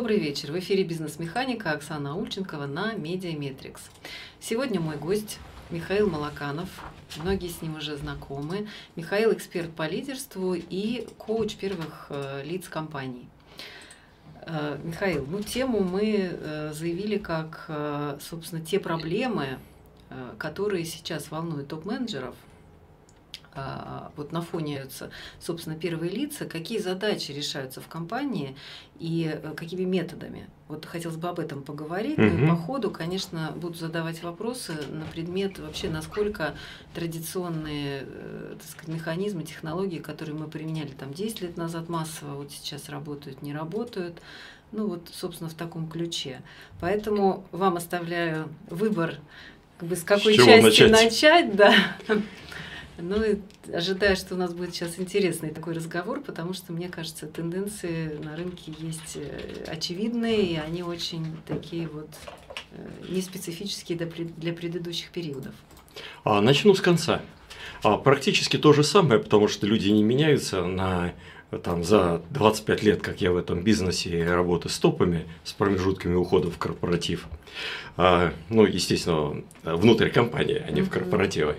Добрый вечер. В эфире «Бизнес-механика» Оксана Ульченкова на Медиаметрикс. Сегодня мой гость Михаил Малаканов. Многие с ним уже знакомы. Михаил – эксперт по лидерству и коуч первых э, лиц компаний. Э, Михаил, ну тему мы э, заявили как, собственно, те проблемы, которые сейчас волнуют топ-менеджеров – вот на фоне, собственно, первые лица, какие задачи решаются в компании и э, какими методами. Вот хотелось бы об этом поговорить, mm-hmm. но и по ходу, конечно, буду задавать вопросы на предмет вообще, насколько традиционные э, так сказать, механизмы, технологии, которые мы применяли там 10 лет назад массово, вот сейчас работают, не работают. Ну вот, собственно, в таком ключе. Поэтому вам оставляю выбор, как бы с какой с части начать? начать, да. Ну и ожидаю, что у нас будет сейчас интересный такой разговор, потому что, мне кажется, тенденции на рынке есть э, очевидные, и они очень такие вот э, неспецифические для предыдущих периодов. А, начну с конца. А, практически то же самое, потому что люди не меняются на там, за 25 лет, как я в этом бизнесе работаю с топами, с промежутками ухода в корпоратив, а, ну, естественно, внутрь компании, а не в корпоративы,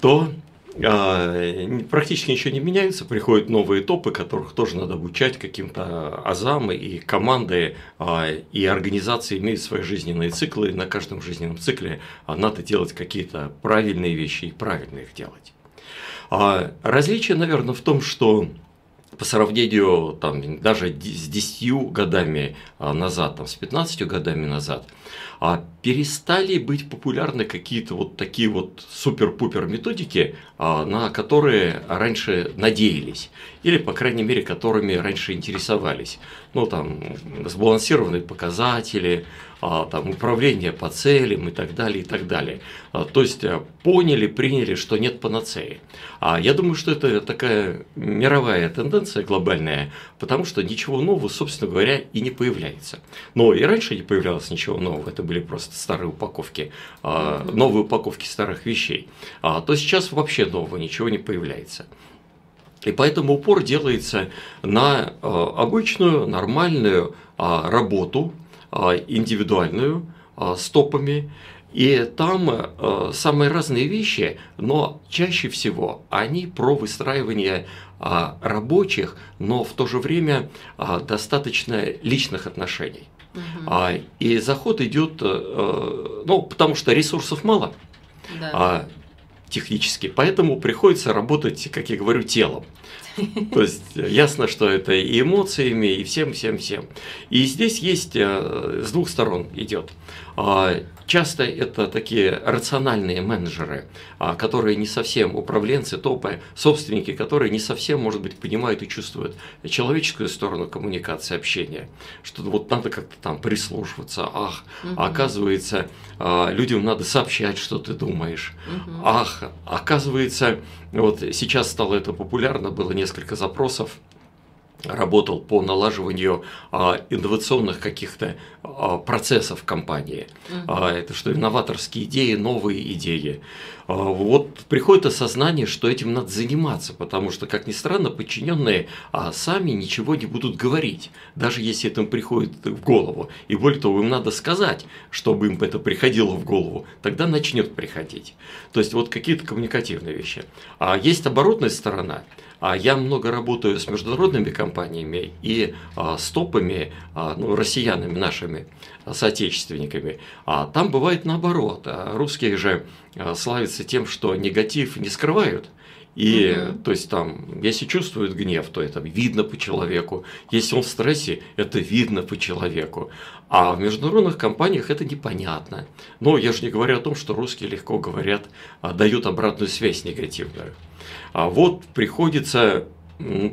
то практически ничего не меняется, приходят новые топы, которых тоже надо обучать каким-то азам, и команды, а, и организации имеют свои жизненные циклы, и на каждом жизненном цикле а, надо делать какие-то правильные вещи и правильно их делать. Различие, наверное, в том, что по сравнению там, даже с 10 годами назад, там, с 15 годами назад, а перестали быть популярны какие-то вот такие вот супер-пупер методики, а, на которые раньше надеялись, или, по крайней мере, которыми раньше интересовались. Ну, там, сбалансированные показатели, а, там, управление по целям и так далее, и так далее. А, то есть э, поняли, приняли, что нет панацеи. А я думаю, что это такая мировая тенденция глобальная, потому что ничего нового, собственно говоря, и не появляется. Но и раньше не появлялось ничего нового, это были просто старые упаковки, а, новые упаковки старых вещей. То сейчас вообще нового ничего не появляется. И поэтому упор делается на обычную, нормальную работу, а, индивидуальную, а, с топами. И там а, самые разные вещи, но чаще всего они про выстраивание рабочих, но в то же время достаточно личных отношений. Угу. И заход идет, э, ну, потому что ресурсов мало. Да технически. Поэтому приходится работать, как я говорю, телом. То есть ясно, что это и эмоциями, и всем, всем, всем. И здесь есть э, с двух сторон идет. Часто это такие рациональные менеджеры, а, которые не совсем управленцы, топы, собственники, которые не совсем, может быть, понимают и чувствуют человеческую сторону коммуникации, общения. Что вот надо как-то там прислушиваться. Ах, угу. оказывается, а, людям надо сообщать, что ты думаешь. Угу. Ах, оказывается, вот сейчас стало это популярно, было несколько запросов работал по налаживанию а, инновационных каких-то а, процессов компании. Uh-huh. А, это что, инноваторские идеи, новые идеи. А, вот приходит осознание, что этим надо заниматься, потому что, как ни странно, подчиненные а, сами ничего не будут говорить, даже если это им приходит в голову. И более того, им надо сказать, чтобы им это приходило в голову, тогда начнет приходить. То есть вот какие-то коммуникативные вещи. А есть оборотная сторона – я много работаю с международными компаниями и а, с топами, а, ну, россиянами нашими, соотечественниками. А там бывает наоборот. А русские же славятся тем, что негатив не скрывают. И, угу. то есть, там, если чувствует гнев, то это видно по человеку. Если он в стрессе, это видно по человеку. А в международных компаниях это непонятно. Но я же не говорю о том, что русские легко говорят, дают обратную связь негативную. А вот приходится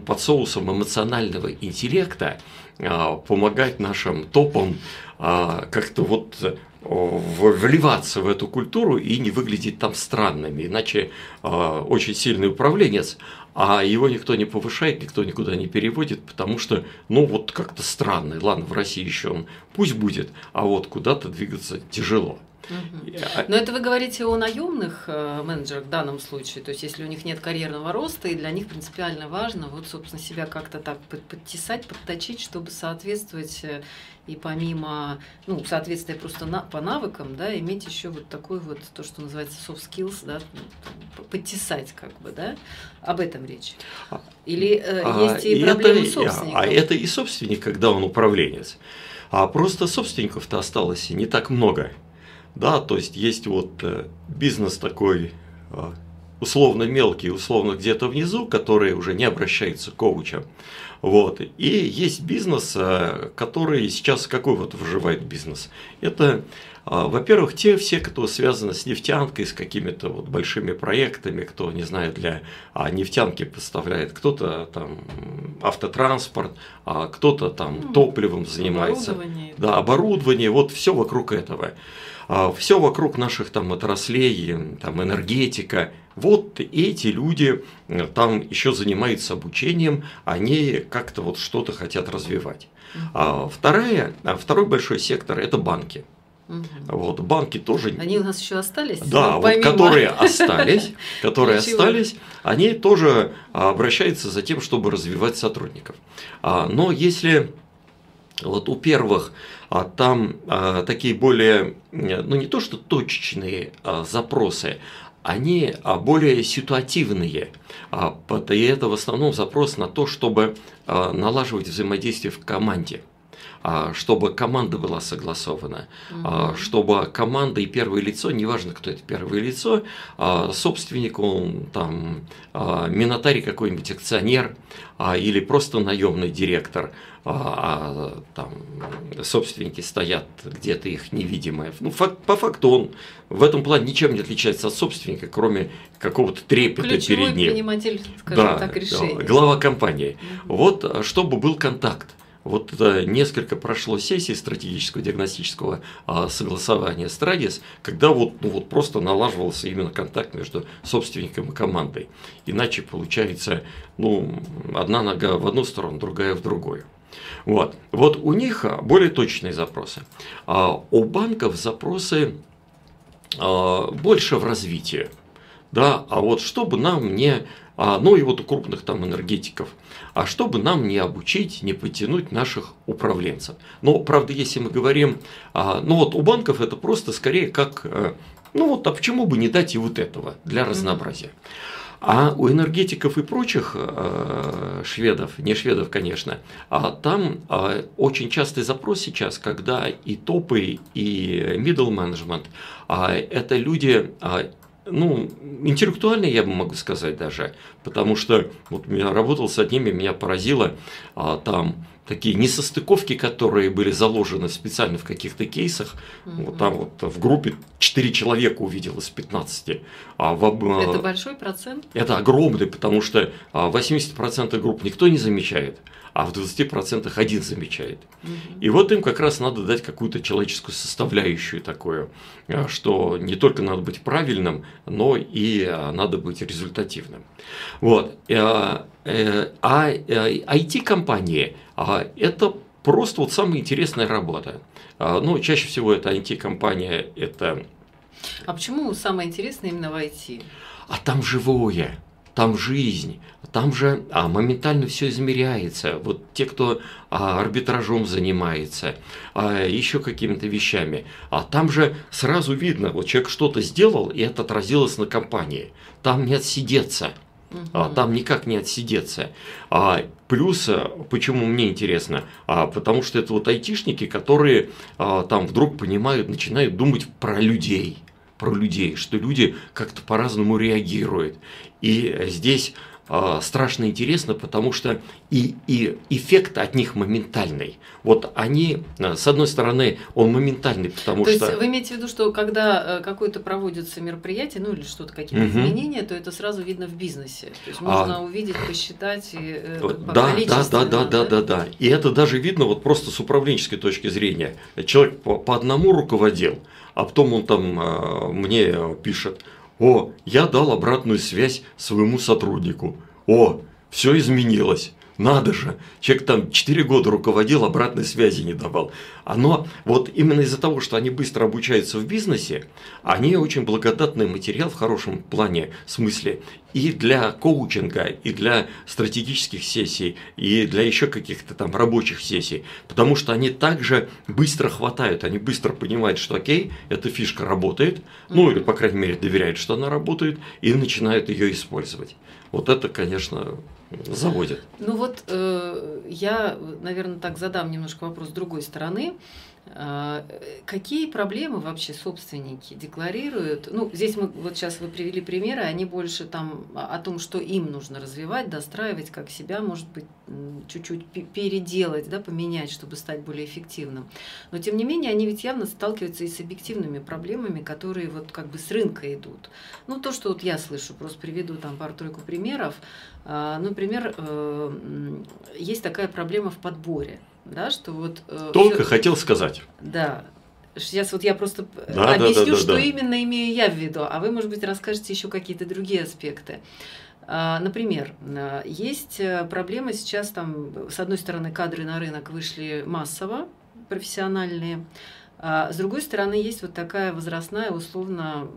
под соусом эмоционального интеллекта а, помогать нашим топам а, как-то вот вливаться в эту культуру и не выглядеть там странными. Иначе очень сильный управленец, а его никто не повышает, никто никуда не переводит, потому что, ну, вот как-то странный. Ладно, в России еще он пусть будет, а вот куда-то двигаться тяжело. Но это вы говорите о наемных э, менеджерах в данном случае. То есть, если у них нет карьерного роста, и для них принципиально важно, вот, собственно, себя как-то так подтесать, подточить, чтобы соответствовать э, и помимо, ну, соответствия просто на, по навыкам, да, иметь еще вот такой вот, то, что называется soft skills, да, подтесать как бы, да, об этом речь. А, Или э, а, есть и, и проблемы это, собственника. А это и собственник, когда он управленец. А просто собственников-то осталось не так много. Да, то есть есть вот э, бизнес такой а, условно мелкий, условно где-то внизу, которые уже не обращаются к коучам. Вот. И есть бизнес, э, который сейчас какой вот выживает бизнес? Это, во-первых, те все, кто связаны с нефтянкой, с какими-то вот большими проектами, кто, не знаю, для а, нефтянки поставляет, кто-то там автотранспорт, а кто-то там ну, топливом занимается. Оборудование. Да, оборудование, вот все вокруг этого. А, все вокруг наших там отраслей, там энергетика. Вот эти люди э, там еще занимаются обучением, они как-то вот что-то хотят развивать. А вторая, а второй большой сектор – это банки. Угу. Вот, банки тоже. Они у нас еще остались? Да, вот которые остались, которые остались, они тоже обращаются за тем, чтобы развивать сотрудников. Но если вот у первых а, там а, такие более, ну не то что точечные а, запросы, они а, более ситуативные. А, и это в основном запрос на то, чтобы а, налаживать взаимодействие в команде чтобы команда была согласована, угу. чтобы команда и первое лицо, неважно, кто это первое лицо, собственник, он там минотарий какой-нибудь акционер или просто наемный директор, а, а там собственники стоят где-то их невидимые. Ну, факт, по факту он в этом плане ничем не отличается от собственника, кроме какого-то трепета Ключевой перед ним. приниматель, скажем да, так, решений. Да, глава компании. Угу. Вот чтобы был контакт. Вот это несколько прошло сессий стратегического диагностического а, согласования с Радис, когда вот, ну, вот просто налаживался именно контакт между собственником и командой. Иначе получается ну, одна нога в одну сторону, другая в другую. Вот. вот у них более точные запросы. А у банков запросы а, больше в развитии. Да, а вот чтобы нам не, а, ну и вот у крупных там энергетиков, а чтобы нам не обучить, не потянуть наших управленцев. Но, правда, если мы говорим, а, ну вот у банков это просто скорее как, э, ну вот, а почему бы не дать и вот этого для разнообразия. А у энергетиков и прочих э, шведов, не шведов, конечно, а там э, очень частый запрос сейчас, когда и топы, и middle management, а это люди э, ну, интеллектуальные, я бы могу сказать даже, потому что вот я работал с одними, меня поразило там такие несостыковки, которые были заложены специально в каких-то кейсах. Угу. Вот там вот в группе 4 человека увидел из 15. А в, это большой процент? Это огромный, потому что 80% а, групп никто не замечает а в 20% один замечает. И вот им как раз надо дать какую-то человеческую составляющую такую, а, что не только надо быть правильным, но и а, надо быть результативным. Вот. А IT-компании – это просто вот самая интересная работа. Ну, чаще всего это IT-компания, это… А почему самое интересное именно в IT? А там живое там жизнь, там же а, моментально все измеряется. Вот те, кто а, арбитражом занимается, а, еще какими-то вещами, а там же сразу видно, вот человек что-то сделал, и это отразилось на компании. Там не отсидеться. А, там никак не отсидеться. А, плюс, а, почему мне интересно, а, потому что это вот айтишники, которые а, там вдруг понимают, начинают думать про людей про людей, что люди как-то по-разному реагируют. И здесь страшно интересно, потому что и, и эффект от них моментальный. Вот они, а, с одной стороны, он моментальный, потому то что... То есть вы имеете в виду, что когда э, какое-то проводится мероприятие, ну или что-то, какие-то угу. изменения, то это сразу видно в бизнесе. То есть можно а... увидеть, посчитать и э, да, да, да, да, да, да, да. И это даже видно вот просто с управленческой точки зрения. Человек по, по одному руководил, а потом он там э, мне пишет, о, я дал обратную связь своему сотруднику, о, все изменилось. Надо же, человек там 4 года руководил, обратной связи не давал. Оно, вот именно из-за того, что они быстро обучаются в бизнесе, они очень благодатный материал в хорошем плане, смысле, и для коучинга, и для стратегических сессий, и для еще каких-то там рабочих сессий, потому что они также быстро хватают, они быстро понимают, что окей, эта фишка работает, ну или, по крайней мере, доверяют, что она работает, и начинают ее использовать. Вот это, конечно, заводит. Ну вот э, я, наверное, так задам немножко вопрос с другой стороны. А, какие проблемы вообще собственники декларируют? Ну, здесь мы вот сейчас вы привели примеры, они больше там о том, что им нужно развивать, достраивать, как себя, может быть, чуть-чуть переделать, да, поменять, чтобы стать более эффективным. Но тем не менее, они ведь явно сталкиваются и с объективными проблемами, которые вот как бы с рынка идут. Ну, то, что вот я слышу, просто приведу там пару-тройку примеров. А, например, э, есть такая проблема в подборе да, что вот... Э, Только всё... хотел сказать. Да. Сейчас вот я просто да, объясню, да, да, что да. именно имею я в виду, а вы, может быть, расскажете еще какие-то другие аспекты. А, например, э, есть э, проблема сейчас там, с одной стороны, кадры на рынок вышли массово, профессиональные, а с другой стороны, есть вот такая возрастная, условно,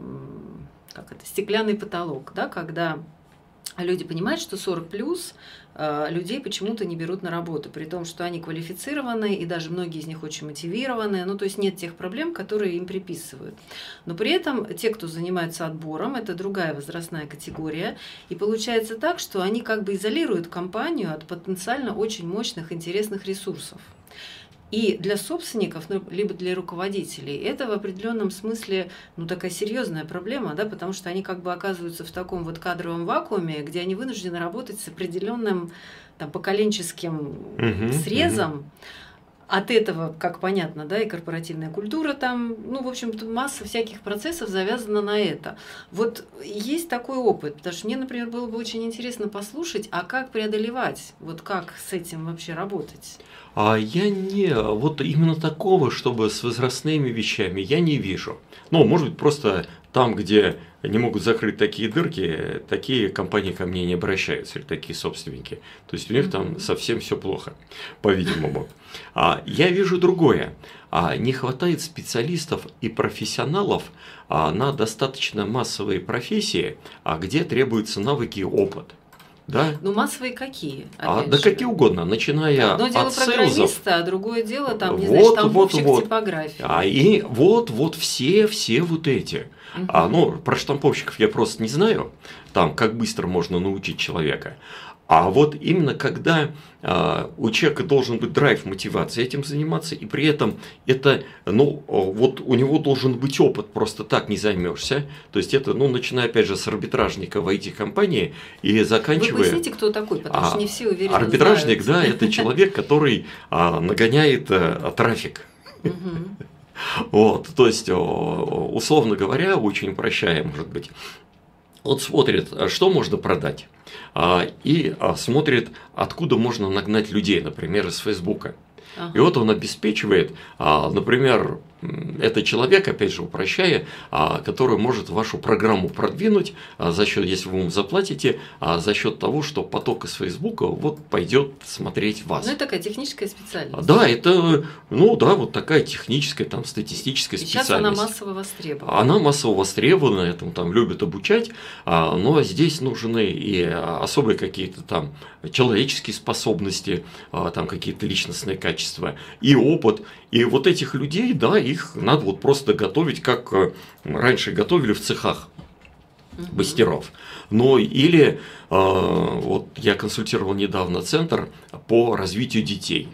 как это, стеклянный потолок, да, когда люди понимают, что 40 плюс э, людей почему-то не берут на работу, при том, что они квалифицированы, и даже многие из них очень мотивированы, ну, то есть нет тех проблем, которые им приписывают. Но при этом те, кто занимается отбором, это другая возрастная категория, и получается так, что они как бы изолируют компанию от потенциально очень мощных, интересных ресурсов. И для собственников, ну, либо для руководителей, это в определенном смысле ну, такая серьезная проблема, да, потому что они как бы оказываются в таком вот кадровом вакууме, где они вынуждены работать с определенным там, поколенческим угу, срезом. Угу. От этого, как понятно, да, и корпоративная культура там, ну, в общем-то, масса всяких процессов завязана на это. Вот есть такой опыт, потому что мне, например, было бы очень интересно послушать, а как преодолевать, вот как с этим вообще работать? А я не, вот именно такого, чтобы с возрастными вещами, я не вижу. Ну, может быть, просто там, где не могут закрыть такие дырки, такие компании ко мне не обращаются, или такие собственники. То есть у них там совсем все плохо, по-видимому. А я вижу другое. А не хватает специалистов и профессионалов а, на достаточно массовые профессии, а где требуются навыки и опыт. Да? Ну, массовые какие? А, да какие угодно, начиная Одно дело от программиста, а другое дело, там, не вот, знаю, штамповщик вот, вот. типографии. А и вот, вот все, все вот эти. Угу. А, ну, про штамповщиков я просто не знаю, там, как быстро можно научить человека. А вот именно когда э, у человека должен быть драйв, мотивация этим заниматься, и при этом это, ну, вот у него должен быть опыт, просто так не займешься. То есть это, ну, начиная опять же с арбитражника в IT-компании и заканчивая... Вы поясните, кто такой, потому а, что не все уверены Арбитражник, знают. да, это человек, который а, нагоняет а, трафик. Вот, то есть, условно говоря, очень упрощая, может быть, вот смотрит, что можно продать. А, и а, смотрит, откуда можно нагнать людей, например, из Фейсбука. Ага. И вот он обеспечивает, а, например, это человек, опять же упрощая, а, который может вашу программу продвинуть а, за счет, если вы ему заплатите, а, за счет того, что поток из Фейсбука вот пойдет смотреть вас. Ну, это такая техническая специальность. Да, это, ну да, вот такая техническая, там, статистическая и специальность. Сейчас она массово востребована. Она массово востребована, этому там любят обучать, но здесь нужны и особые какие-то там человеческие способности, там какие-то личностные качества, и опыт, и вот этих людей, да, их надо вот просто готовить, как э, раньше готовили в цехах мастеров. Но или, э, вот я консультировал недавно центр по развитию детей.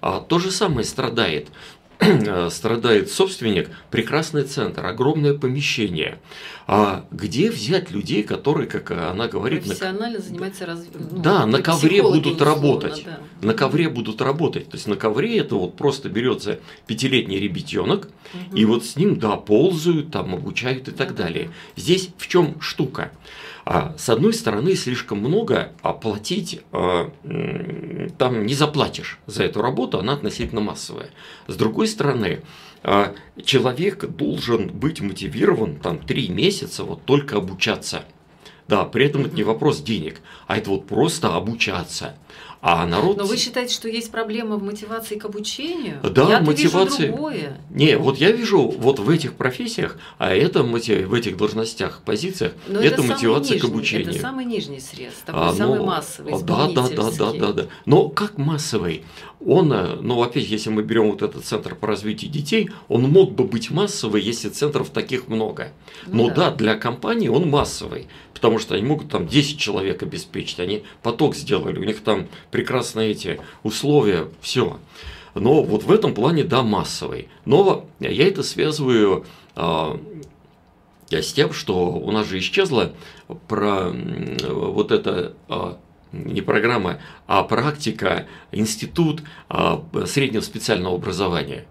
А то же самое страдает. Э, страдает собственник, прекрасный центр, огромное помещение. А где взять людей, которые, как она говорит, профессионально на... занимаются развитием? Ну, да, на ковре будут работать. Да. На ковре будут работать. То есть на ковре это вот просто берется пятилетний ребятенок, угу. и вот с ним, да, ползают, там обучают и так далее. Здесь в чем штука? А, с одной стороны, слишком много, а платить а, там не заплатишь за эту работу, она относительно массовая. С другой стороны, а, человек должен быть мотивирован там три месяца вот только обучаться. Да, при этом это не вопрос денег, а это вот просто обучаться. А народ... Но вы считаете, что есть проблема в мотивации к обучению? Да, я мотивация. Вижу другое. Не, вот я вижу вот в этих профессиях, а это мотив... в этих должностях, позициях, Но это, это мотивация нижний, к обучению. Это самый нижний срез, такой А, самый ну, массовый, а, да, да, да, да, да, да. Но как массовый? Он, э, ну, опять, если мы берем вот этот центр по развитию детей, он мог бы быть массовый, если центров таких много. Ну Но да, для компании он массовый, потому что они могут там 10 человек обеспечить, они поток сделали, у них там прекрасные эти условия, все. Но вот в этом плане, да, массовый. Но я это связываю я с тем, что у нас же исчезла про м, вот это а, не программа, а практика, институт а, среднего специального образования.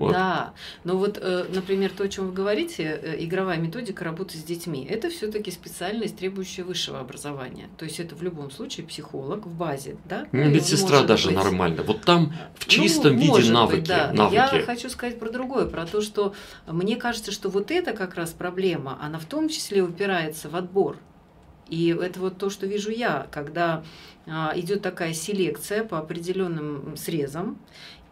Вот. Да, но вот, э, например, то, о чем вы говорите, э, игровая методика работы с детьми, это все-таки специальность, требующая высшего образования. То есть это в любом случае психолог в базе, да? Ну, медсестра даже быть- нормально. Вот там в Ну, чистом виде может быть, навыки. да. навыки. Я хочу сказать про другое, про то, что мне кажется, что вот это как раз проблема, она в том числе упирается в отбор. И это вот то, что вижу я, когда а, идет такая селекция по определенным срезам,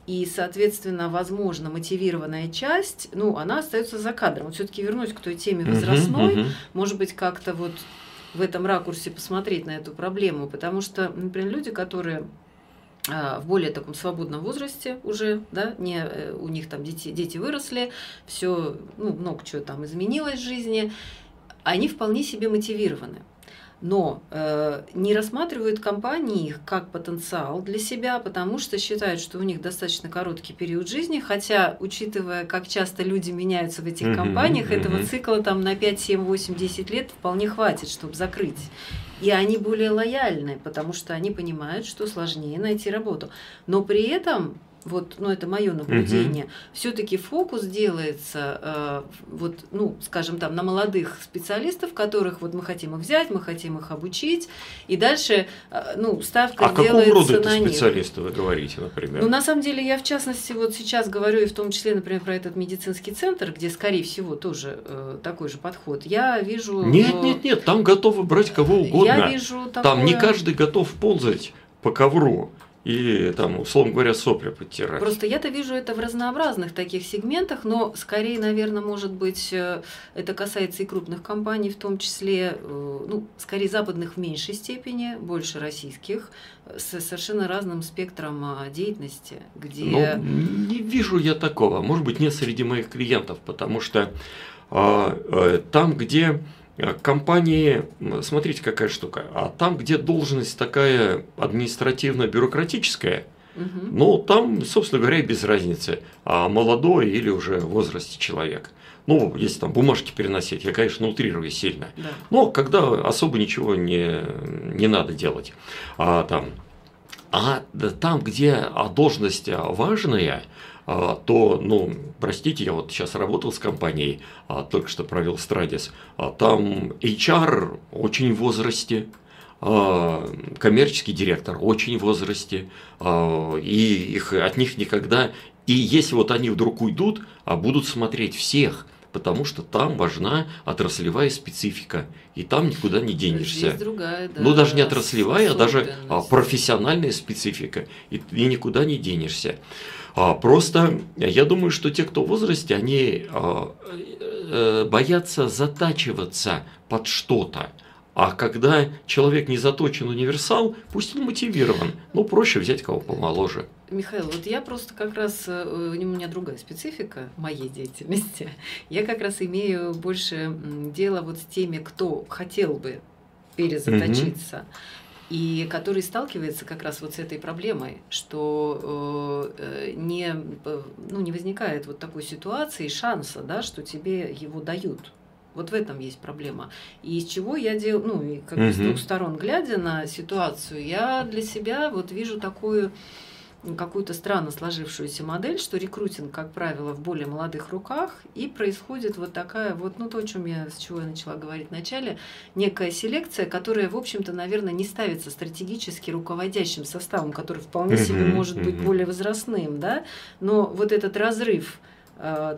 и, соответственно, возможно, мотивированная часть, ну, она остается за кадром. Вот все-таки вернусь к той теме возрастной, мгм. может быть, как-то вот в этом ракурсе посмотреть на эту проблему, потому что, например, люди, которые а, в более таком свободном возрасте уже, да, не, э, у них там дети, дети выросли, все, ну, много чего там изменилось в жизни, они вполне себе мотивированы. Но э, не рассматривают компании их как потенциал для себя, потому что считают, что у них достаточно короткий период жизни, хотя, учитывая, как часто люди меняются в этих компаниях, этого цикла там на 5, 7, 8, 10 лет вполне хватит, чтобы закрыть. И они более лояльны, потому что они понимают, что сложнее найти работу. Но при этом, вот, ну это мое наблюдение, все-таки фокус делается, э, вот, ну, скажем там, на молодых специалистов, которых вот мы хотим их взять, мы хотим их обучить, и дальше, э, ну, ставка А какого делается рода это на них. специалисты вы говорите, например? Ну, на самом деле, я в частности вот сейчас говорю и в том числе, например, про этот медицинский центр, где, скорее всего, тоже э, такой же подход. Я вижу... Нет, э, нет, нет, там готовы брать кого угодно. Я вижу такое... Там не каждый готов ползать по ковру и там, условно говоря, сопли подтирать. Просто я-то вижу это в разнообразных таких сегментах, но скорее, наверное, может быть, э, это касается и крупных компаний, в том числе, э, ну, скорее западных в меньшей степени, больше российских, э, с совершенно разным спектром а, деятельности, где... Ну, не вижу я такого. Может быть, не среди моих клиентов, потому что а, э, там, где э, компании, м, смотрите, какая штука, а там, где должность такая административно-бюрократическая, Мгм. ну, там, собственно говоря, и без разницы, а молодой или уже в возрасте человек. Ну, если там бумажки переносить, я, конечно, утрирую сильно. Да. Но когда особо ничего не, не надо делать. А, там, а там, где а, должность а, важная, то, ну, простите, я вот сейчас работал с компанией, а, только что провел Страдис, а, там HR очень в возрасте, а, коммерческий директор очень в возрасте, а, и их, от них никогда... И если вот они вдруг уйдут, а будут смотреть всех, потому что там важна отраслевая специфика, и там никуда не денешься. Здесь другая, да, Ну, даже не отраслевая, а даже а, профессиональная специфика, и ты никуда не денешься. А, Просто я думаю, что те, кто в возрасте, они а, э, боятся затачиваться под что-то. А когда человек не заточен универсал, пусть он мотивирован, ну, проще взять кого помоложе. Михаил, вот я просто как раз, э, у меня другая специфика моей деятельности. Я как раз имею больше м, дела вот с теми, кто хотел бы перезаточиться. И который сталкивается как раз вот с этой проблемой, что э, не, э, ну, не возникает вот такой ситуации, шанса, да, что тебе его дают. Вот в этом есть проблема. И из чего я делаю, ну, и как бы с двух сторон глядя на ситуацию, я для себя вот вижу такую какую-то странно сложившуюся модель, что рекрутинг, как правило, в более молодых руках, и происходит вот такая вот, ну то, о чем я, с чего я начала говорить в начале, некая селекция, которая, в общем-то, наверное, не ставится стратегически руководящим составом, который вполне себе может быть более возрастным, да, но вот этот разрыв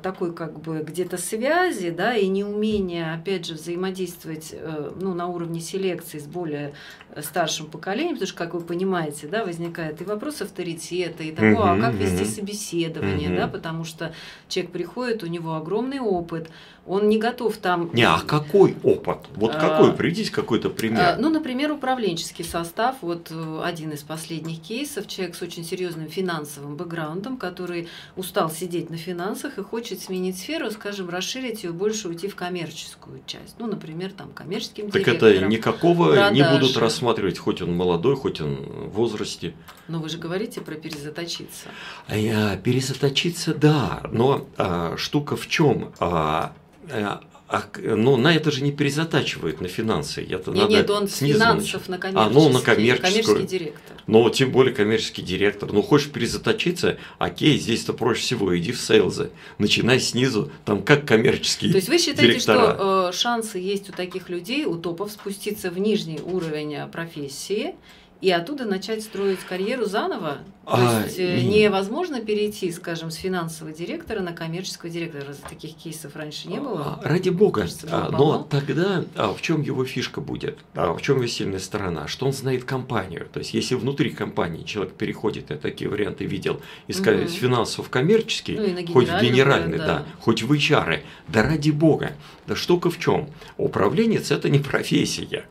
такой как бы где-то связи, да, и неумение, опять же, взаимодействовать э, ну, на уровне селекции с более старшим поколением, потому что, как вы понимаете, да, возникает и вопрос авторитета, и того, uh-huh, а как вести uh-huh. собеседование, uh-huh. да, потому что человек приходит, у него огромный опыт, он не готов там... Не, а какой опыт? Вот а, какой? Приведите какой-то пример. А, ну, например, управленческий состав. Вот э, один из последних кейсов. Человек с очень серьезным финансовым бэкграундом, который устал сидеть на финансах и хочет сменить сферу, скажем, расширить ее, больше уйти в коммерческую часть. Ну, например, там коммерческим так директором. Так это никакого продажи. не будут рассматривать, хоть он молодой, хоть он в возрасте. Но вы же говорите про перезаточиться. А, перезаточиться, да. Но а, штука в чем? А, Э, а, ну, на это же не перезатачивают на финансы. Это нет, надо нет, он с финансов на коммерческий, а, ну, на коммерческую. коммерческий директор. Но тем более коммерческий директор. Ну, хочешь перезаточиться, окей, здесь-то проще всего, иди в сейлзы. Начинай снизу, там как коммерческий То есть вы считаете, директора. что э, шансы есть у таких людей, у топов, спуститься в нижний уровень э, профессии – и оттуда начать строить карьеру заново? То а, есть и... невозможно перейти, скажем, с финансового директора на коммерческого директора. Таких кейсов раньше не было. А, ради бога. Кажется, а, но тогда а, в чем его фишка будет? А, в чем его сильная сторона? Что он знает компанию. То есть, если внутри компании человек переходит, я такие варианты видел, из угу. финансов в коммерческий, ну, хоть в генеральный, да. да, хоть в HR, да ради бога. Да штука в чем? Управленец это не профессия.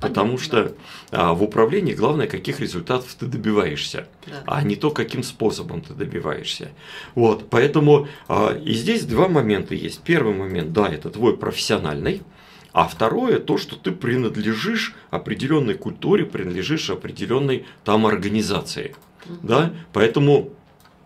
Потому что а, в управлении главное, каких результатов ты добиваешься, да. а не то, каким способом ты добиваешься. Вот, поэтому а, и здесь два момента есть. Первый момент, да, это твой профессиональный, а второе, то, что ты принадлежишь определенной культуре, принадлежишь определенной там организации. Да? Поэтому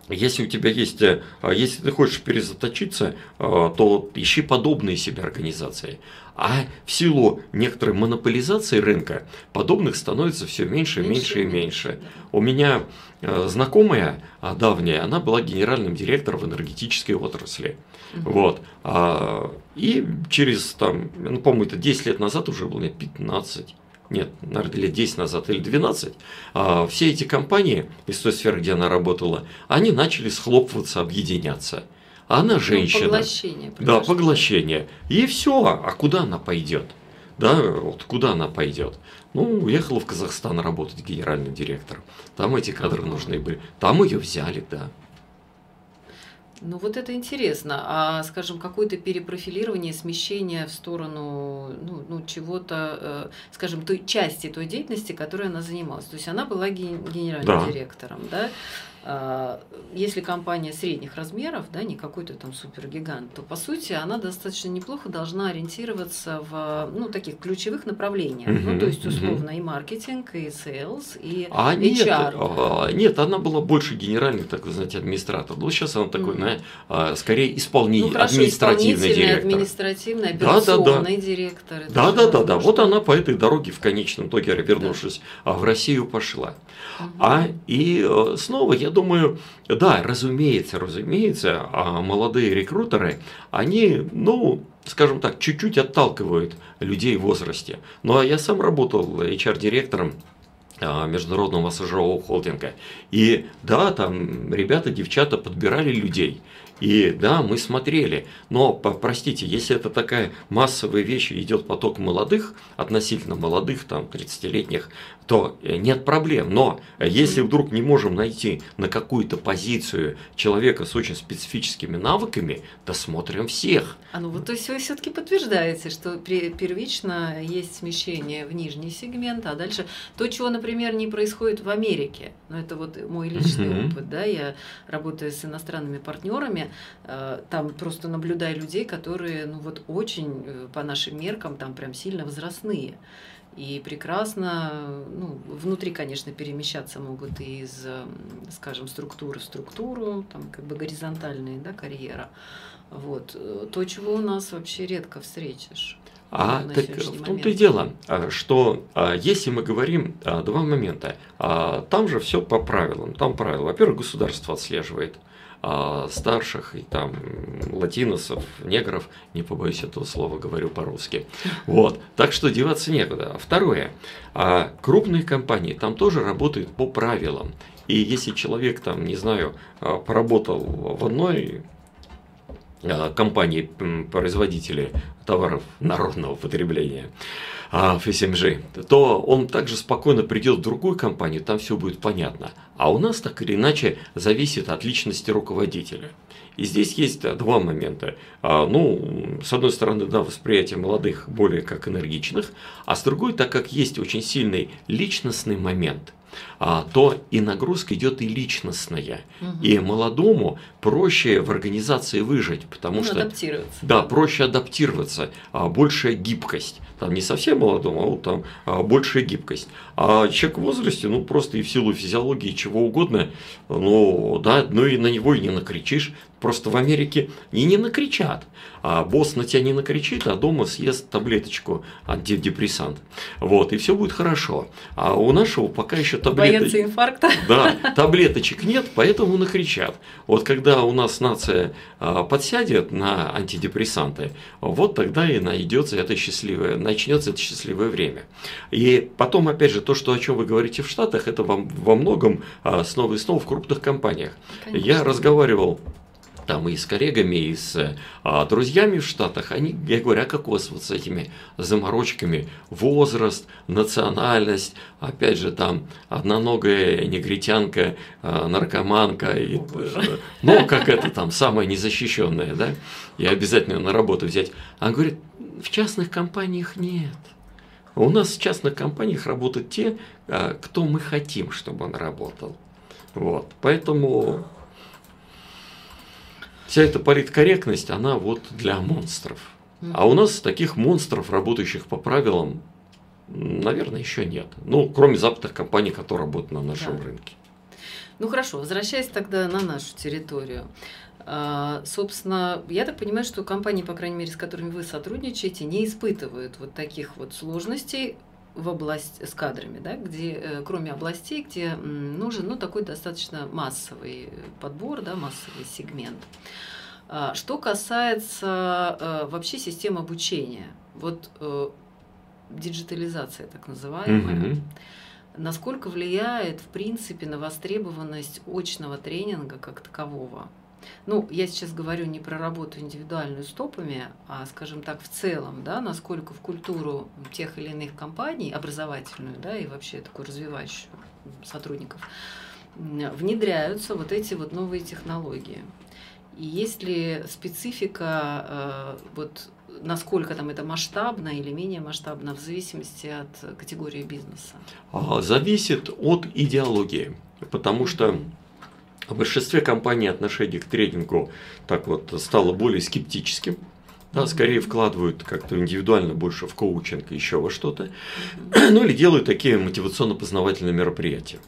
если у тебя есть, э, а, если ты хочешь перезаточиться, а, то ищи подобные себе организации. А в силу некоторой монополизации рынка подобных становится все меньше, меньше, меньше и меньше. У меня э, знакомая а, давняя, она была генеральным директором в энергетической отрасли. Угу. Вот. И через, там, ну, по-моему, это 10 лет назад уже было, 15 нет, наверное, лет 10 назад или 12, а, все эти компании из той сферы, где она работала, они начали схлопываться, объединяться. Она ну, женщина. Ну, поглощение. Да, поглощение. И все. А куда она пойдет? Да, вот куда она пойдет? Ну, уехала в Казахстан работать генеральным директором. Там эти кадры нужны были. Там ее взяли, да. Ну вот это интересно. А, скажем, какое-то перепрофилирование, смещение в сторону ну, ну, чего-то, э, скажем, той части той деятельности, которой она занималась. То есть она была генеральным да. директором, да? А, если компания средних размеров, да, не какой-то там супергигант, то по сути она достаточно неплохо должна ориентироваться в ну, таких ключевых направлениях. Uh-huh, ну, то есть условно uh-huh. и маркетинг, и sales, и а HR. Нет, а, нет, она была больше генеральный, так сказать, администратор. Ну, сейчас она такой, uh-huh. на, скорее исполнитель, ну, хорошо, административный директор. административный, операционный да, да, да. директор. Да, да, да, да. Вот она по этой дороге в конечном итоге, вернувшись да. в Россию, пошла. Uh-huh. А и э, снова я думаю, да, разумеется, разумеется, а молодые рекрутеры, они, ну, скажем так, чуть-чуть отталкивают людей в возрасте. Ну, а я сам работал HR-директором а, международного массажевого холдинга. И да, там ребята, девчата подбирали людей. И да, мы смотрели. Но, простите, если это такая массовая вещь, идет поток молодых, относительно молодых, там, 30-летних, то э, нет проблем. Но э, если вдруг не можем найти на какую-то позицию человека с очень специфическими навыками, то смотрим всех. А ну вот то есть вы все-таки подтверждаете, что первично есть смещение в нижний сегмент, а дальше то, чего, например, не происходит в Америке. Ну это вот мой личный mm-hmm. опыт, да, я работаю с иностранными партнерами, э, там просто наблюдаю людей, которые, ну вот очень по нашим меркам там прям сильно возрастные и прекрасно, ну, внутри, конечно, перемещаться могут из, скажем, структуры в структуру, там как бы горизонтальная да, карьера. Вот. То, чего у нас вообще редко встретишь. А так в том-то и дело, что если мы говорим два момента, там же все по правилам. Там правила. Во-первых, государство отслеживает а, старших и там латиносов, негров, не побоюсь этого слова, говорю по-русски. Вот, так что деваться некуда. Второе, а крупные компании там тоже работают по правилам. И если человек там, не знаю, а, поработал в одной компании, производители товаров народного потребления, FSMG, то он также спокойно придет в другую компанию, там все будет понятно. А у нас так или иначе зависит от личности руководителя. И здесь есть два момента. А, ну, с одной стороны, да, восприятие молодых более как энергичных, а с другой, так как есть очень сильный личностный момент – а, то и нагрузка идет и личностная. Угу. И молодому проще в организации выжить, потому ну, что... Адаптироваться. Да, проще адаптироваться, а, большая гибкость. Там не совсем молодому, а вот там а, большая гибкость. А человек в возрасте, ну просто и в силу физиологии чего угодно, ну да, ну и на него и не накричишь. Просто в Америке и не накричат. А босс на тебя не накричит, а дома съест таблеточку антидепрессант. Вот, и все будет хорошо. А у нашего пока еще таблеточек... Боятся инфаркта. Да, таблеточек нет, поэтому накричат. Вот когда у нас нация а, подсядет на антидепрессанты, вот тогда и найдется это счастливое, начнется это счастливое время. И потом, опять же, то, что о чем вы говорите в Штатах, это во, во многом а, снова и снова в крупных компаниях. Конечно. Я разговаривал там и с коллегами, и с а, друзьями в Штатах, они, я говорю, а как у вас вот с этими заморочками? Возраст, национальность, опять же, там одноногая негритянка, а, наркоманка, и, э, ну, как это там, самая незащищенная, да, и обязательно на работу взять. А говорит, в частных компаниях нет. У нас в частных компаниях работают те, а, кто мы хотим, чтобы он работал. Вот. Поэтому вся эта политкорректность, она вот для монстров. А у нас таких монстров, работающих по правилам, наверное, еще нет. Ну, кроме западных компаний, которые работают на нашем да. рынке. Ну хорошо, возвращаясь тогда на нашу территорию. А, собственно, я так понимаю, что компании, по крайней мере, с которыми вы сотрудничаете, не испытывают вот таких вот сложностей в область с кадрами, да, где э, кроме областей, где нужен ну, такой достаточно массовый подбор, да, массовый сегмент. А, что касается э, вообще систем обучения, вот э, диджитализация так называемая, mm-hmm. насколько влияет в принципе на востребованность очного тренинга как такового? Ну, я сейчас говорю не про работу индивидуальную с топами, а, скажем так, в целом, да, насколько в культуру тех или иных компаний, образовательную, да, и вообще такую развивающую сотрудников, внедряются вот эти вот новые технологии. И есть ли специфика, э, вот насколько там это масштабно или менее масштабно, в зависимости от категории бизнеса? А, зависит от идеологии, потому что в большинстве компаний отношение к тренингу так вот стало более скептическим. Да, скорее вкладывают как-то индивидуально больше в коучинг и еще во что-то. Ну или делают такие мотивационно-познавательные мероприятия.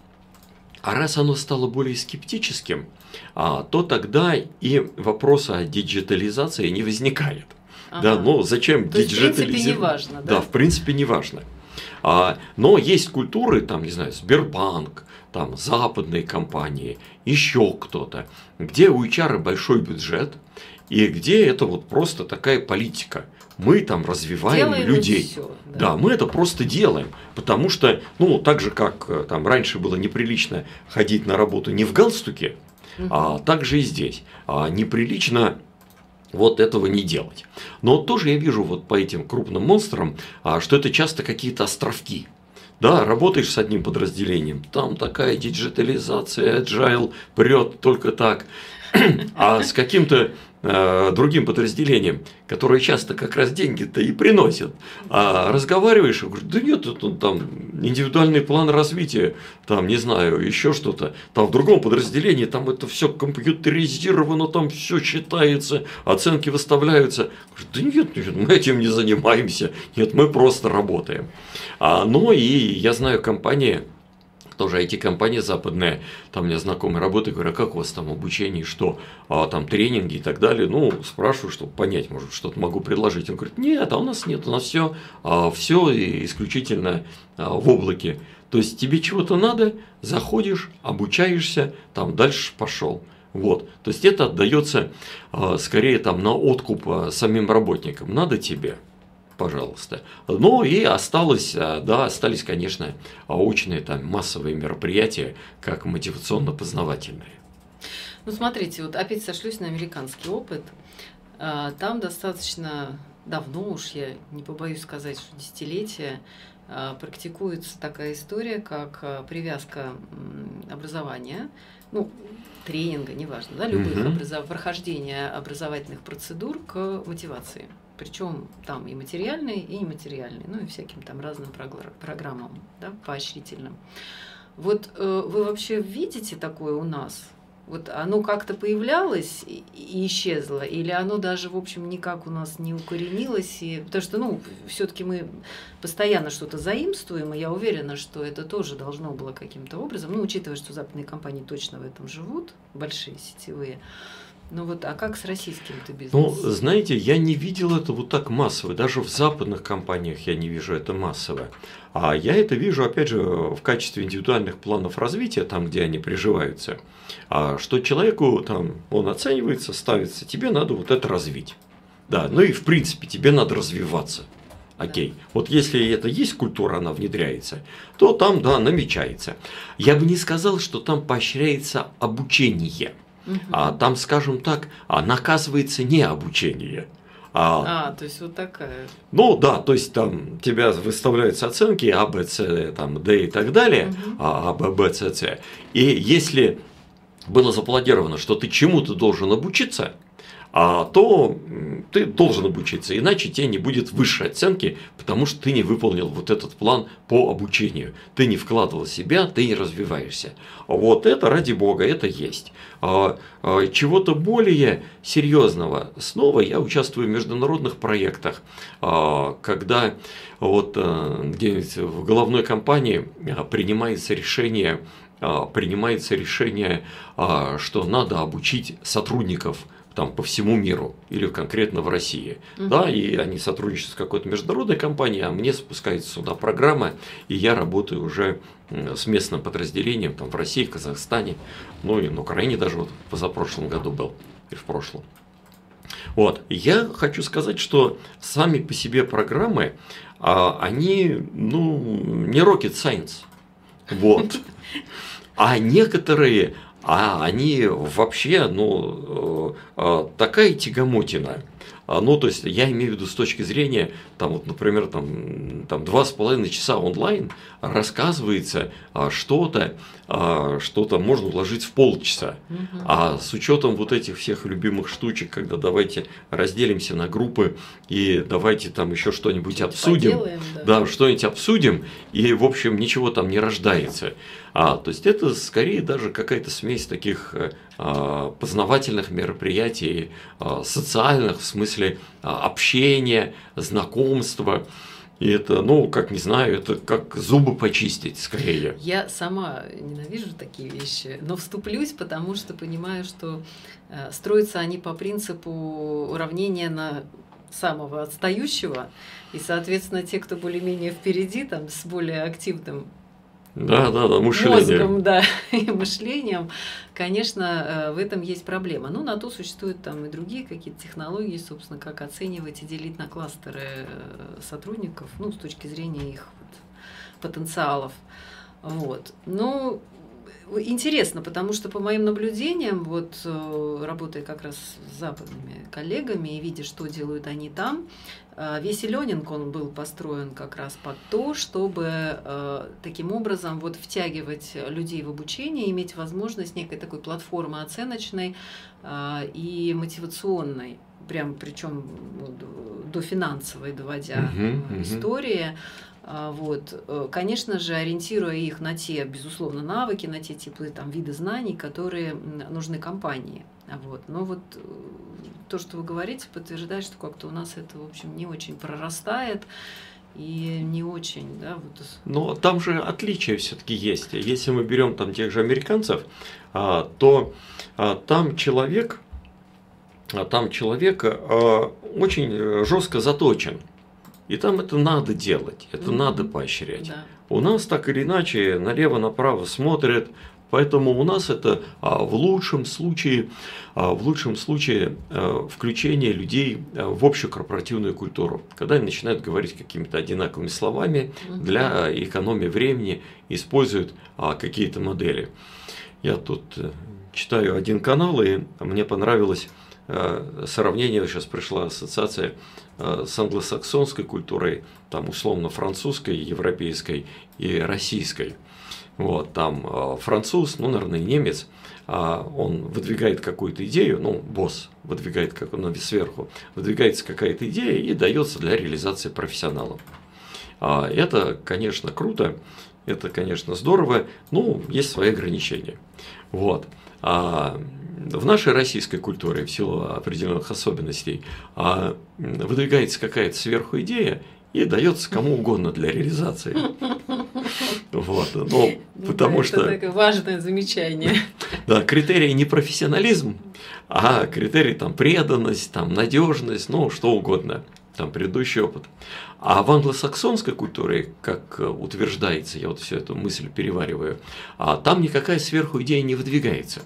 А раз оно стало более скептическим, а, то тогда и вопроса о диджитализации не возникает. Ага. Да, но зачем то диджитализировать? В принципе, не важно, да? Да, в принципе, не важно. А, но есть культуры, там, не знаю, Сбербанк, там западные компании, еще кто-то, где у HR большой бюджет, и где это вот просто такая политика. Мы там развиваем делаем людей. Все, да. да, мы это просто делаем. Потому что, ну, так же, как э, там раньше было неприлично ходить на работу не в галстуке, угу. а также и здесь. А неприлично вот этого не делать. Но тоже я вижу вот по этим крупным монстрам, а, что это часто какие-то островки. Да, работаешь с одним подразделением, там такая диджитализация, agile прет только так. А с каким-то другим подразделением, которые часто как раз деньги-то и приносят, а разговариваешь и говоришь, да нет, это там индивидуальный план развития, там, не знаю, еще что-то, там в другом подразделении, там это все компьютеризировано, там все считается, оценки выставляются. Да нет, нет, мы этим не занимаемся, нет, мы просто работаем. А, ну и я знаю компании, тоже IT-компания западная, там у меня знакомые работают, говорят, а как у вас там обучение, что, а, там тренинги и так далее. Ну, спрашиваю, чтобы понять, может, что-то могу предложить. Он говорит, нет, а у нас нет, у нас все, а, все исключительно а, в облаке. То есть тебе чего-то надо, заходишь, обучаешься, там дальше пошел. Вот. То есть это отдается а, скорее там на откуп а, самим работникам. Надо тебе, пожалуйста. Ну и осталось, э, да, остались, конечно, очные там массовые мероприятия, как мотивационно-познавательные. Ну, смотрите, вот опять сошлюсь на американский опыт. А, там достаточно давно уж, я не побоюсь сказать, что десятилетия, а, практикуется такая история, как а, привязка образования, ну, тренинга, неважно, да, любых угу. образов... прохождения образовательных процедур к мотивации. Причем там и материальные, и нематериальные, ну и всяким там разным программам, да, поощрительным. Вот э, вы вообще видите такое у нас? Вот оно как-то появлялось и исчезло, или оно даже, в общем, никак у нас не укоренилось, и... потому что, ну, все-таки мы постоянно что-то заимствуем, и я уверена, что это тоже должно было каким-то образом, ну, учитывая, что западные компании точно в этом живут, большие сетевые, ну вот, а как с российским-то бизнесом? Ну, знаете, я не видел это вот так массово. Даже в западных компаниях я не вижу это массово. А я это вижу, опять же, в качестве индивидуальных планов развития, там, где они приживаются. А что человеку там, он оценивается, ставится, тебе надо вот это развить. Да, ну и в принципе тебе надо развиваться. Окей. Вот если это есть культура, она внедряется, то там, да, намечается. Я бы не сказал, что там поощряется обучение. А там, скажем так, а наказывается не обучение. А, а, то есть вот такая. Ну да, то есть там тебя выставляются оценки А, Б, С, там, Д и так далее, угу. А, Б, Б, С, С. И если было запланировано, что ты чему-то должен обучиться, то ты должен обучиться, иначе тебе не будет высшей оценки, потому что ты не выполнил вот этот план по обучению. Ты не вкладывал себя, ты не развиваешься. Вот это, ради бога, это есть. А, а, чего-то более серьезного. Снова я участвую в международных проектах, когда вот где-нибудь в головной компании принимается решение принимается решение, что надо обучить сотрудников там по всему миру или конкретно в России. Угу. Да, и они сотрудничают с какой-то международной компанией, а мне спускается сюда программа, и я работаю уже с местным подразделением там, в России, в Казахстане, ну и на Украине даже вот позапрошлом году был, и в прошлом. Вот. Я хочу сказать, что сами по себе программы, а, они, ну, не rocket science. Вот. А некоторые а они вообще, ну, э, э, такая тягомотина. А, ну, то есть, я имею в виду с точки зрения, там, вот, например, там, там два с половиной часа онлайн рассказывается а, что-то, а, что-то можно уложить в полчаса. Угу. А с учетом вот этих всех любимых штучек, когда давайте разделимся на группы и давайте там еще что-нибудь обсудим, поделаем, да, да что-нибудь обсудим, и, в общем, ничего там не рождается. А, то есть это скорее даже какая-то смесь таких а, познавательных мероприятий, а, социальных в смысле а, общения, знакомства. И это, ну, как не знаю, это как зубы почистить скорее. Я сама ненавижу такие вещи, но вступлюсь, потому что понимаю, что э, строятся они по принципу уравнения на самого отстающего, и, соответственно, те, кто более-менее впереди, там, с более активным да, да, да, мышление. мозгом, да, и мышлением, конечно, э, в этом есть проблема. Ну, на то существуют там и другие какие-то технологии, собственно, как оценивать и делить на кластеры э, сотрудников, ну, с точки зрения их вот, потенциалов. Вот. Ну, интересно, потому что по моим наблюдениям, вот э, работая как раз с западными коллегами и видя, что делают они там, э, весь Ленинг, он был построен как раз под то, чтобы э, таким образом вот втягивать людей в обучение, иметь возможность некой такой платформы оценочной и мотивационной прям причем ну, до финансовой доводя uh-huh, истории. А, вот. Э, конечно же, ориентируя их на те, безусловно, навыки, на те типы там, виды знаний, которые нужны компании. А вот. Но вот э, то, что вы говорите, подтверждает, что как-то у нас это, в общем, не очень прорастает и не очень, да, вот. Но там же отличия все-таки есть. Если мы берем там тех же американцев, а, то а, там человек, там человек очень жестко заточен. И там это надо делать, это mm-hmm. надо поощрять. Да. У нас так или иначе налево-направо смотрят, поэтому у нас это а, в лучшем случае, а, в лучшем случае а, включение людей а, в общую корпоративную культуру, когда они начинают говорить какими-то одинаковыми словами mm-hmm. для экономии времени, используют а, какие-то модели. Я тут э, читаю один канал, и мне понравилось э, сравнение, сейчас пришла ассоциация с англосаксонской культурой, там условно французской, европейской и российской. Вот, там француз, ну, наверное, немец, а он выдвигает какую-то идею, ну, босс выдвигает как он сверху, выдвигается какая-то идея и дается для реализации профессионалам. А это, конечно, круто, это, конечно, здорово, но есть свои ограничения. Вот. В нашей российской культуре, в силу определенных особенностей, а, выдвигается какая-то сверху идея и дается кому угодно для реализации. Вот, ну, потому что... Это такое важное замечание. Да, критерий не профессионализм, а критерий там преданность, там надежность, ну, что угодно там предыдущий опыт. А в англосаксонской культуре, как утверждается, я вот всю эту мысль перевариваю, а там никакая сверху идея не выдвигается.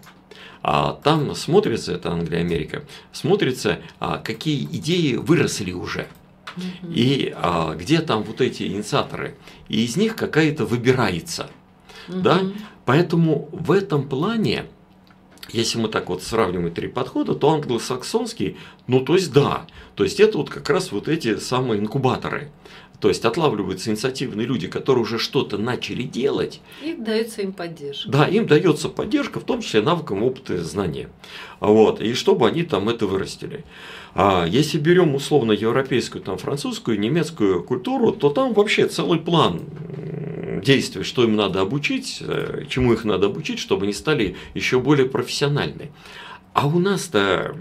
А там смотрится, это Англия, Америка, смотрится, а, какие идеи выросли уже. И а, где там вот эти инициаторы. И из них какая-то выбирается. Да? Поэтому в этом плане если мы так вот сравниваем три подхода, то англосаксонский, ну то есть да, то есть это вот как раз вот эти самые инкубаторы. То есть отлавливаются инициативные люди, которые уже что-то начали делать. И дается им поддержка. Да, им дается поддержка, в том числе навыкам, опыта и знания. Вот, и чтобы они там это вырастили. А если берем условно европейскую, там, французскую, немецкую культуру, то там вообще целый план действий, что им надо обучить, э, чему их надо обучить, чтобы они стали еще более профессиональны. А у нас-то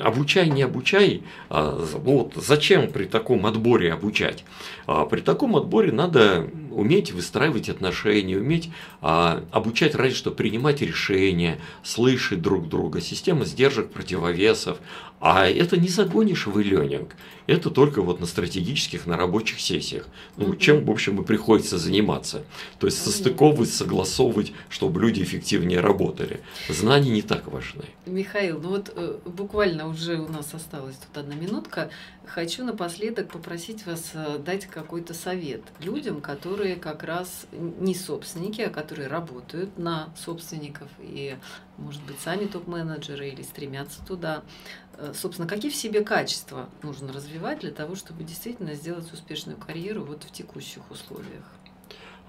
обучай, не обучай, а, вот зачем при таком отборе обучать? А, при таком отборе надо уметь выстраивать отношения, уметь а, обучать ради что принимать решения, слышать друг друга, система сдержек, противовесов. А это не загонишь в ленинг. Это только вот на стратегических, на рабочих сессиях. Ну, чем, в общем, и приходится заниматься. То есть состыковывать, согласовывать, чтобы люди эффективнее работали. Знания не так важны. Михаил, ну вот э, буквально уже у нас осталась тут одна минутка. Хочу напоследок попросить вас э, дать какой-то совет людям, которые как раз не собственники, а которые работают на собственников и, может быть, сами топ-менеджеры или стремятся туда. Э, собственно, какие в себе качества нужно развивать для того, чтобы действительно сделать успешную карьеру вот в текущих условиях?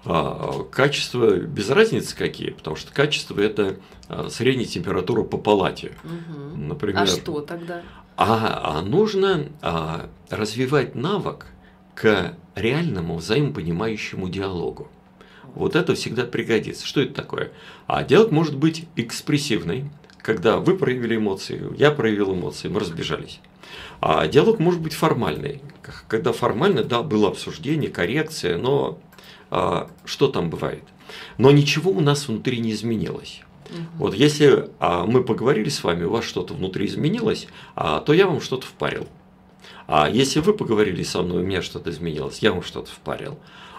А, качества без разницы какие, потому что качество это а, средняя температура по палате. Угу. Например, а что тогда? А, а нужно а, развивать навык к реальному взаимопонимающему диалогу. Вот это всегда пригодится. Что это такое? А диалог может быть экспрессивный, когда вы проявили эмоции, я проявил эмоции, мы разбежались. А диалог может быть формальный, когда формально, да, было обсуждение, коррекция, но а, что там бывает? Но ничего у нас внутри не изменилось. Угу. Вот если а, мы поговорили с вами, у вас что-то внутри изменилось, а, то я вам что-то впарил. А если вы поговорили со мной, у меня что-то изменилось, я вам что-то впарил.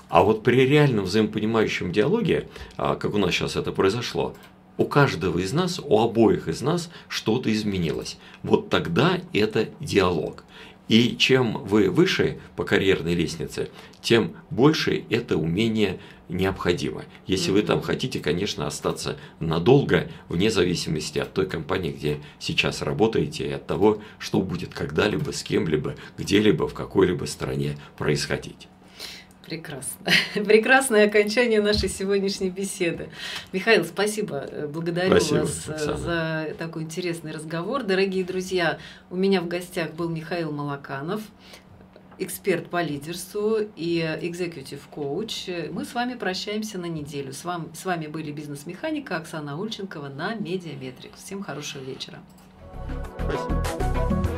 А вот при реальном взаимопонимающем диалоге, а, как у нас сейчас это произошло, у каждого из нас, у обоих из нас что-то изменилось. Вот тогда это диалог. И чем вы выше по карьерной лестнице, тем больше это умение необходимо. Если вы там хотите, конечно, остаться надолго, вне зависимости от той компании, где сейчас работаете, и от того, что будет когда-либо, с кем-либо, где-либо, в какой-либо стране происходить. Прекрасно. Прекрасное окончание нашей сегодняшней беседы. Михаил, спасибо. Благодарю спасибо, вас э, Оксана. за такой интересный разговор. Дорогие друзья, у меня в гостях был Михаил Малаканов, эксперт по лидерству и executive coach. Мы с вами прощаемся на неделю. С вами, с вами были бизнес-механика Оксана Ульченкова на Медиаметрикс. Всем хорошего вечера. Спасибо.